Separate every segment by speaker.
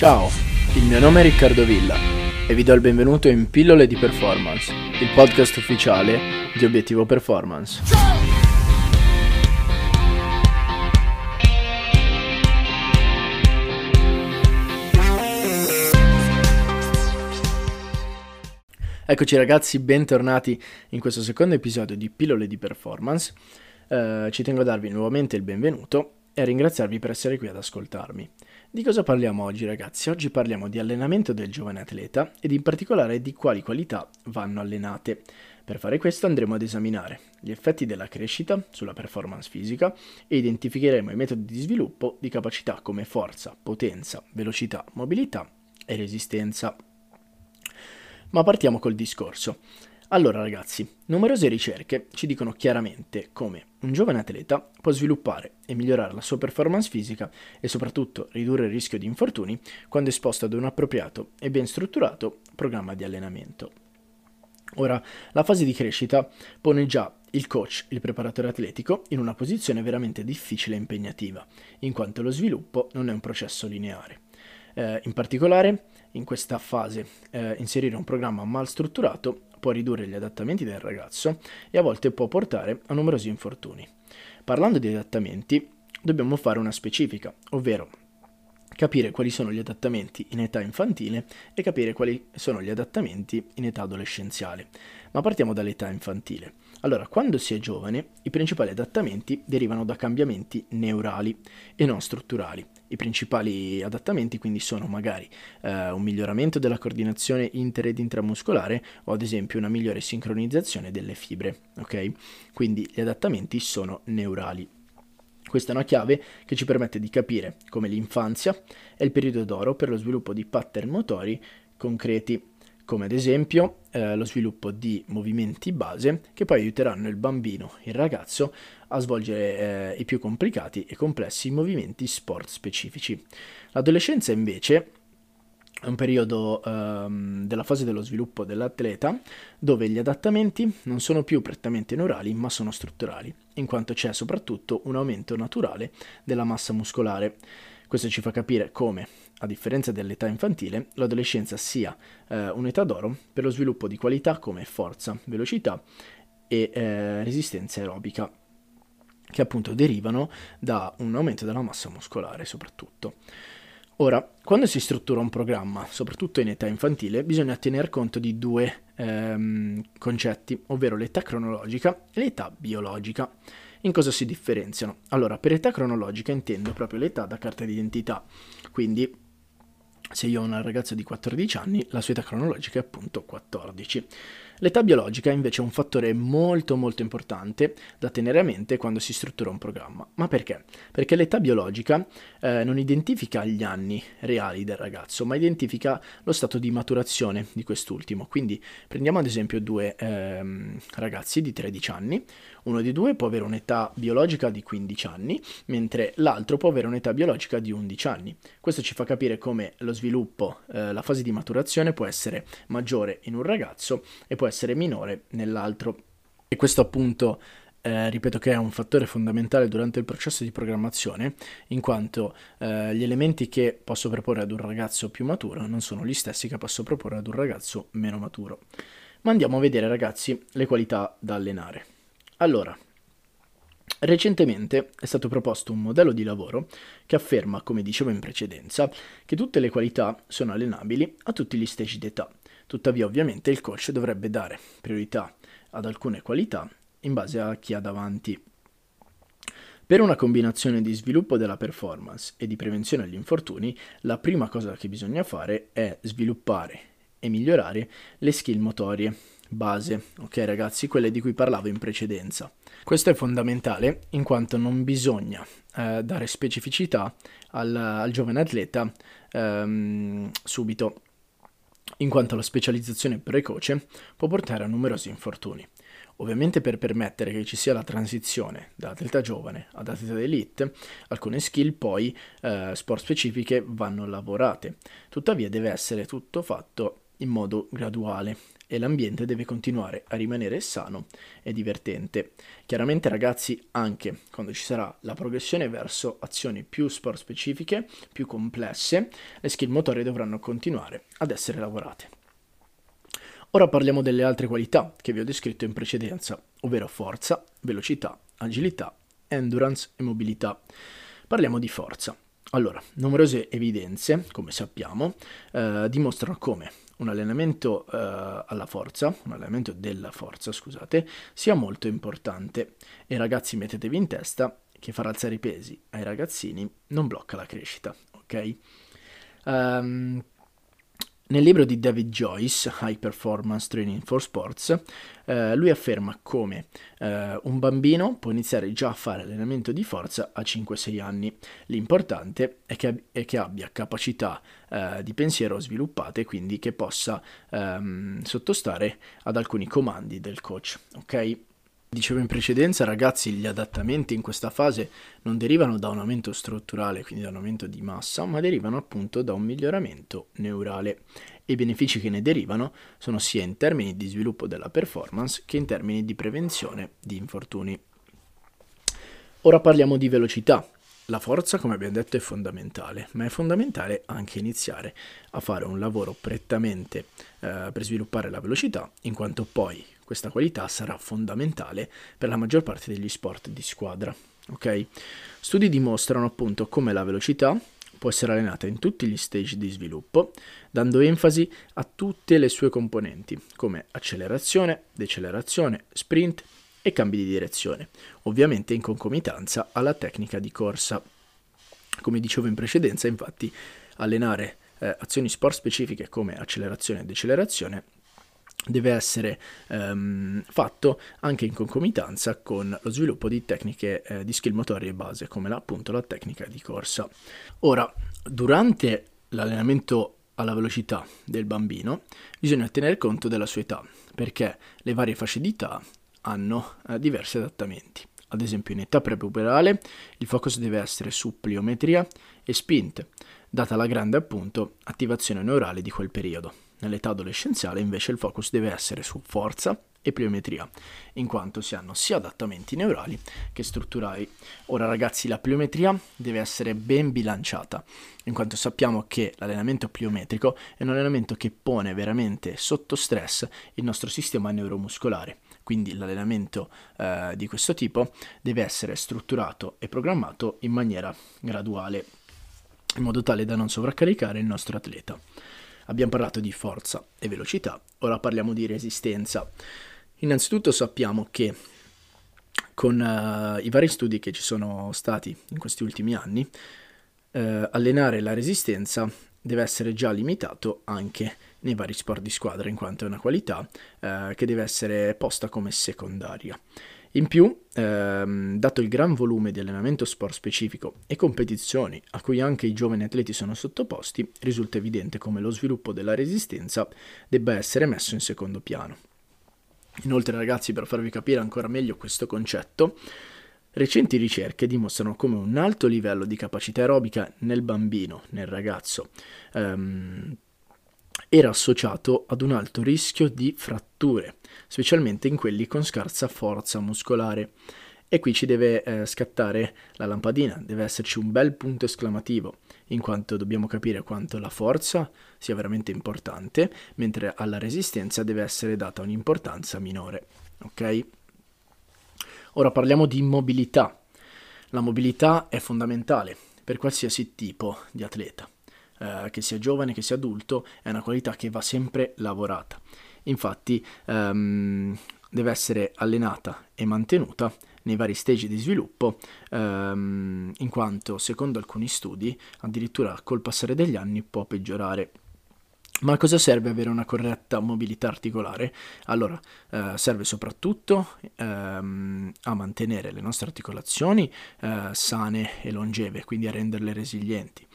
Speaker 1: Ciao, il mio nome è Riccardo Villa e vi do il benvenuto in Pillole di Performance, il podcast ufficiale di Obiettivo Performance. Eccoci ragazzi, bentornati in questo secondo episodio di Pillole di Performance. Eh, ci tengo a darvi nuovamente il benvenuto e ringraziarvi per essere qui ad ascoltarmi. Di cosa parliamo oggi ragazzi? Oggi parliamo di allenamento del giovane atleta ed in particolare di quali qualità vanno allenate. Per fare questo andremo ad esaminare gli effetti della crescita sulla performance fisica e identificheremo i metodi di sviluppo di capacità come forza, potenza, velocità, mobilità e resistenza. Ma partiamo col discorso. Allora ragazzi, numerose ricerche ci dicono chiaramente come un giovane atleta può sviluppare e migliorare la sua performance fisica e soprattutto ridurre il rischio di infortuni quando esposto ad un appropriato e ben strutturato programma di allenamento. Ora, la fase di crescita pone già il coach, il preparatore atletico, in una posizione veramente difficile e impegnativa, in quanto lo sviluppo non è un processo lineare. Eh, in particolare, in questa fase, eh, inserire un programma mal strutturato può ridurre gli adattamenti del ragazzo e a volte può portare a numerosi infortuni. Parlando di adattamenti, dobbiamo fare una specifica, ovvero capire quali sono gli adattamenti in età infantile e capire quali sono gli adattamenti in età adolescenziale. Ma partiamo dall'età infantile. Allora, quando si è giovane, i principali adattamenti derivano da cambiamenti neurali e non strutturali. I principali adattamenti quindi sono magari eh, un miglioramento della coordinazione inter ed intramuscolare o ad esempio una migliore sincronizzazione delle fibre, ok? Quindi gli adattamenti sono neurali. Questa è una chiave che ci permette di capire come l'infanzia è il periodo d'oro per lo sviluppo di pattern motori concreti come ad esempio eh, lo sviluppo di movimenti base che poi aiuteranno il bambino, il ragazzo, a svolgere eh, i più complicati e complessi movimenti sport specifici. L'adolescenza invece è un periodo ehm, della fase dello sviluppo dell'atleta dove gli adattamenti non sono più prettamente neurali ma sono strutturali, in quanto c'è soprattutto un aumento naturale della massa muscolare. Questo ci fa capire come, a differenza dell'età infantile, l'adolescenza sia eh, un'età d'oro per lo sviluppo di qualità come forza, velocità e eh, resistenza aerobica, che appunto derivano da un aumento della massa muscolare soprattutto. Ora, quando si struttura un programma, soprattutto in età infantile, bisogna tener conto di due ehm, concetti, ovvero l'età cronologica e l'età biologica. In cosa si differenziano? Allora, per età cronologica intendo proprio l'età da carta d'identità, quindi se io ho una ragazza di 14 anni, la sua età cronologica è appunto 14. L'età biologica è invece un fattore molto molto importante da tenere a mente quando si struttura un programma. Ma perché? Perché l'età biologica eh, non identifica gli anni reali del ragazzo, ma identifica lo stato di maturazione di quest'ultimo. Quindi prendiamo ad esempio due ehm, ragazzi di 13 anni, uno di due può avere un'età biologica di 15 anni, mentre l'altro può avere un'età biologica di 11 anni. Questo ci fa capire come lo sviluppo, eh, la fase di maturazione può essere maggiore in un ragazzo e può minore nell'altro. E questo appunto eh, ripeto che è un fattore fondamentale durante il processo di programmazione, in quanto eh, gli elementi che posso proporre ad un ragazzo più maturo non sono gli stessi che posso proporre ad un ragazzo meno maturo. Ma andiamo a vedere ragazzi le qualità da allenare. Allora, recentemente è stato proposto un modello di lavoro che afferma, come dicevo in precedenza, che tutte le qualità sono allenabili a tutti gli stage d'età. Tuttavia, ovviamente, il coach dovrebbe dare priorità ad alcune qualità in base a chi ha davanti. Per una combinazione di sviluppo della performance e di prevenzione agli infortuni, la prima cosa che bisogna fare è sviluppare e migliorare le skill motorie base, ok ragazzi, quelle di cui parlavo in precedenza. Questo è fondamentale in quanto non bisogna eh, dare specificità al, al giovane atleta ehm, subito, in quanto la specializzazione precoce può portare a numerosi infortuni. Ovviamente per permettere che ci sia la transizione da atleta giovane ad atleta d'elite, alcune skill poi eh, sport specifiche vanno lavorate. Tuttavia deve essere tutto fatto in modo graduale e l'ambiente deve continuare a rimanere sano e divertente. Chiaramente ragazzi, anche quando ci sarà la progressione verso azioni più sport specifiche, più complesse, le skill motorie dovranno continuare ad essere lavorate. Ora parliamo delle altre qualità che vi ho descritto in precedenza, ovvero forza, velocità, agilità, endurance e mobilità. Parliamo di forza. Allora, numerose evidenze, come sappiamo, eh, dimostrano come un allenamento eh, alla forza, un allenamento della forza, scusate, sia molto importante. E ragazzi, mettetevi in testa che far alzare i pesi ai ragazzini non blocca la crescita, ok? Um, nel libro di David Joyce, High Performance Training for Sports, eh, lui afferma come eh, un bambino può iniziare già a fare allenamento di forza a 5-6 anni. L'importante è che, è che abbia capacità eh, di pensiero sviluppate, quindi che possa ehm, sottostare ad alcuni comandi del coach. Ok? Dicevo in precedenza, ragazzi, gli adattamenti in questa fase non derivano da un aumento strutturale, quindi da un aumento di massa, ma derivano appunto da un miglioramento neurale. I benefici che ne derivano sono sia in termini di sviluppo della performance che in termini di prevenzione di infortuni. Ora parliamo di velocità. La forza, come abbiamo detto, è fondamentale, ma è fondamentale anche iniziare a fare un lavoro prettamente eh, per sviluppare la velocità, in quanto poi questa qualità sarà fondamentale per la maggior parte degli sport di squadra. Okay? Studi dimostrano appunto come la velocità può essere allenata in tutti gli stage di sviluppo, dando enfasi a tutte le sue componenti, come accelerazione, decelerazione, sprint e cambi di direzione, ovviamente in concomitanza alla tecnica di corsa. Come dicevo in precedenza, infatti, allenare eh, azioni sport specifiche come accelerazione e decelerazione deve essere ehm, fatto anche in concomitanza con lo sviluppo di tecniche eh, di skill motorie base come la, appunto la tecnica di corsa. Ora, durante l'allenamento alla velocità del bambino bisogna tenere conto della sua età perché le varie fasce di età hanno eh, diversi adattamenti. Ad esempio in età prepuberale il focus deve essere su pliometria e spinte, data la grande appunto attivazione neurale di quel periodo. Nell'età adolescenziale invece il focus deve essere su forza e pliometria, in quanto si hanno sia adattamenti neurali che strutturali. Ora ragazzi, la pliometria deve essere ben bilanciata, in quanto sappiamo che l'allenamento pliometrico è un allenamento che pone veramente sotto stress il nostro sistema neuromuscolare. Quindi l'allenamento eh, di questo tipo deve essere strutturato e programmato in maniera graduale, in modo tale da non sovraccaricare il nostro atleta. Abbiamo parlato di forza e velocità, ora parliamo di resistenza. Innanzitutto sappiamo che con uh, i vari studi che ci sono stati in questi ultimi anni, uh, allenare la resistenza deve essere già limitato anche nei vari sport di squadra, in quanto è una qualità uh, che deve essere posta come secondaria. In più, ehm, dato il gran volume di allenamento sport specifico e competizioni a cui anche i giovani atleti sono sottoposti, risulta evidente come lo sviluppo della resistenza debba essere messo in secondo piano. Inoltre, ragazzi, per farvi capire ancora meglio questo concetto, recenti ricerche dimostrano come un alto livello di capacità aerobica nel bambino, nel ragazzo, ehm, era associato ad un alto rischio di fratture, specialmente in quelli con scarsa forza muscolare. E qui ci deve eh, scattare la lampadina, deve esserci un bel punto esclamativo, in quanto dobbiamo capire quanto la forza sia veramente importante, mentre alla resistenza deve essere data un'importanza minore. Ok? Ora parliamo di mobilità. La mobilità è fondamentale per qualsiasi tipo di atleta eh, che sia giovane, che sia adulto, è una qualità che va sempre lavorata. Infatti ehm, deve essere allenata e mantenuta nei vari stage di sviluppo, ehm, in quanto secondo alcuni studi addirittura col passare degli anni può peggiorare. Ma a cosa serve avere una corretta mobilità articolare? Allora, eh, serve soprattutto ehm, a mantenere le nostre articolazioni eh, sane e longeve, quindi a renderle resilienti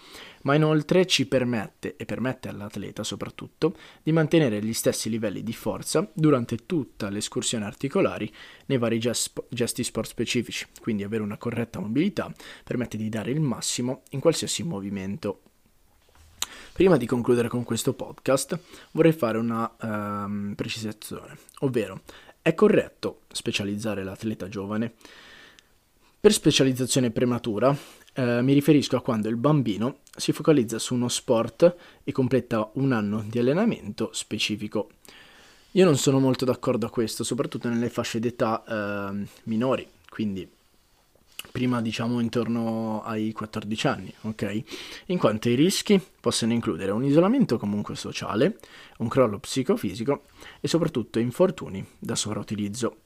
Speaker 1: ma inoltre ci permette, e permette all'atleta soprattutto, di mantenere gli stessi livelli di forza durante tutta l'escursione articolari nei vari gesti sport specifici, quindi avere una corretta mobilità permette di dare il massimo in qualsiasi movimento. Prima di concludere con questo podcast vorrei fare una um, precisazione, ovvero è corretto specializzare l'atleta giovane? Per specializzazione prematura eh, mi riferisco a quando il bambino si focalizza su uno sport e completa un anno di allenamento specifico. Io non sono molto d'accordo a questo, soprattutto nelle fasce d'età eh, minori, quindi prima diciamo intorno ai 14 anni, ok? In quanto i rischi possono includere un isolamento comunque sociale, un crollo psicofisico e soprattutto infortuni da sovrautilizzo.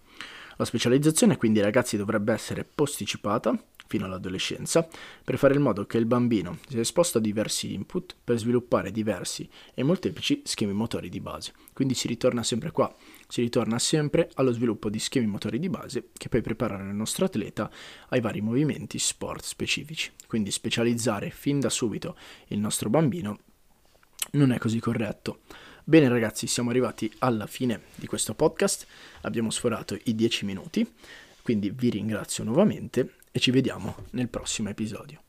Speaker 1: La specializzazione quindi ragazzi dovrebbe essere posticipata fino all'adolescenza, per fare in modo che il bambino sia esposto a diversi input per sviluppare diversi e molteplici schemi motori di base. Quindi si ritorna sempre qua, si ritorna sempre allo sviluppo di schemi motori di base che poi preparano il nostro atleta ai vari movimenti sport specifici. Quindi specializzare fin da subito il nostro bambino non è così corretto. Bene ragazzi, siamo arrivati alla fine di questo podcast, abbiamo sforato i 10 minuti, quindi vi ringrazio nuovamente e ci vediamo nel prossimo episodio.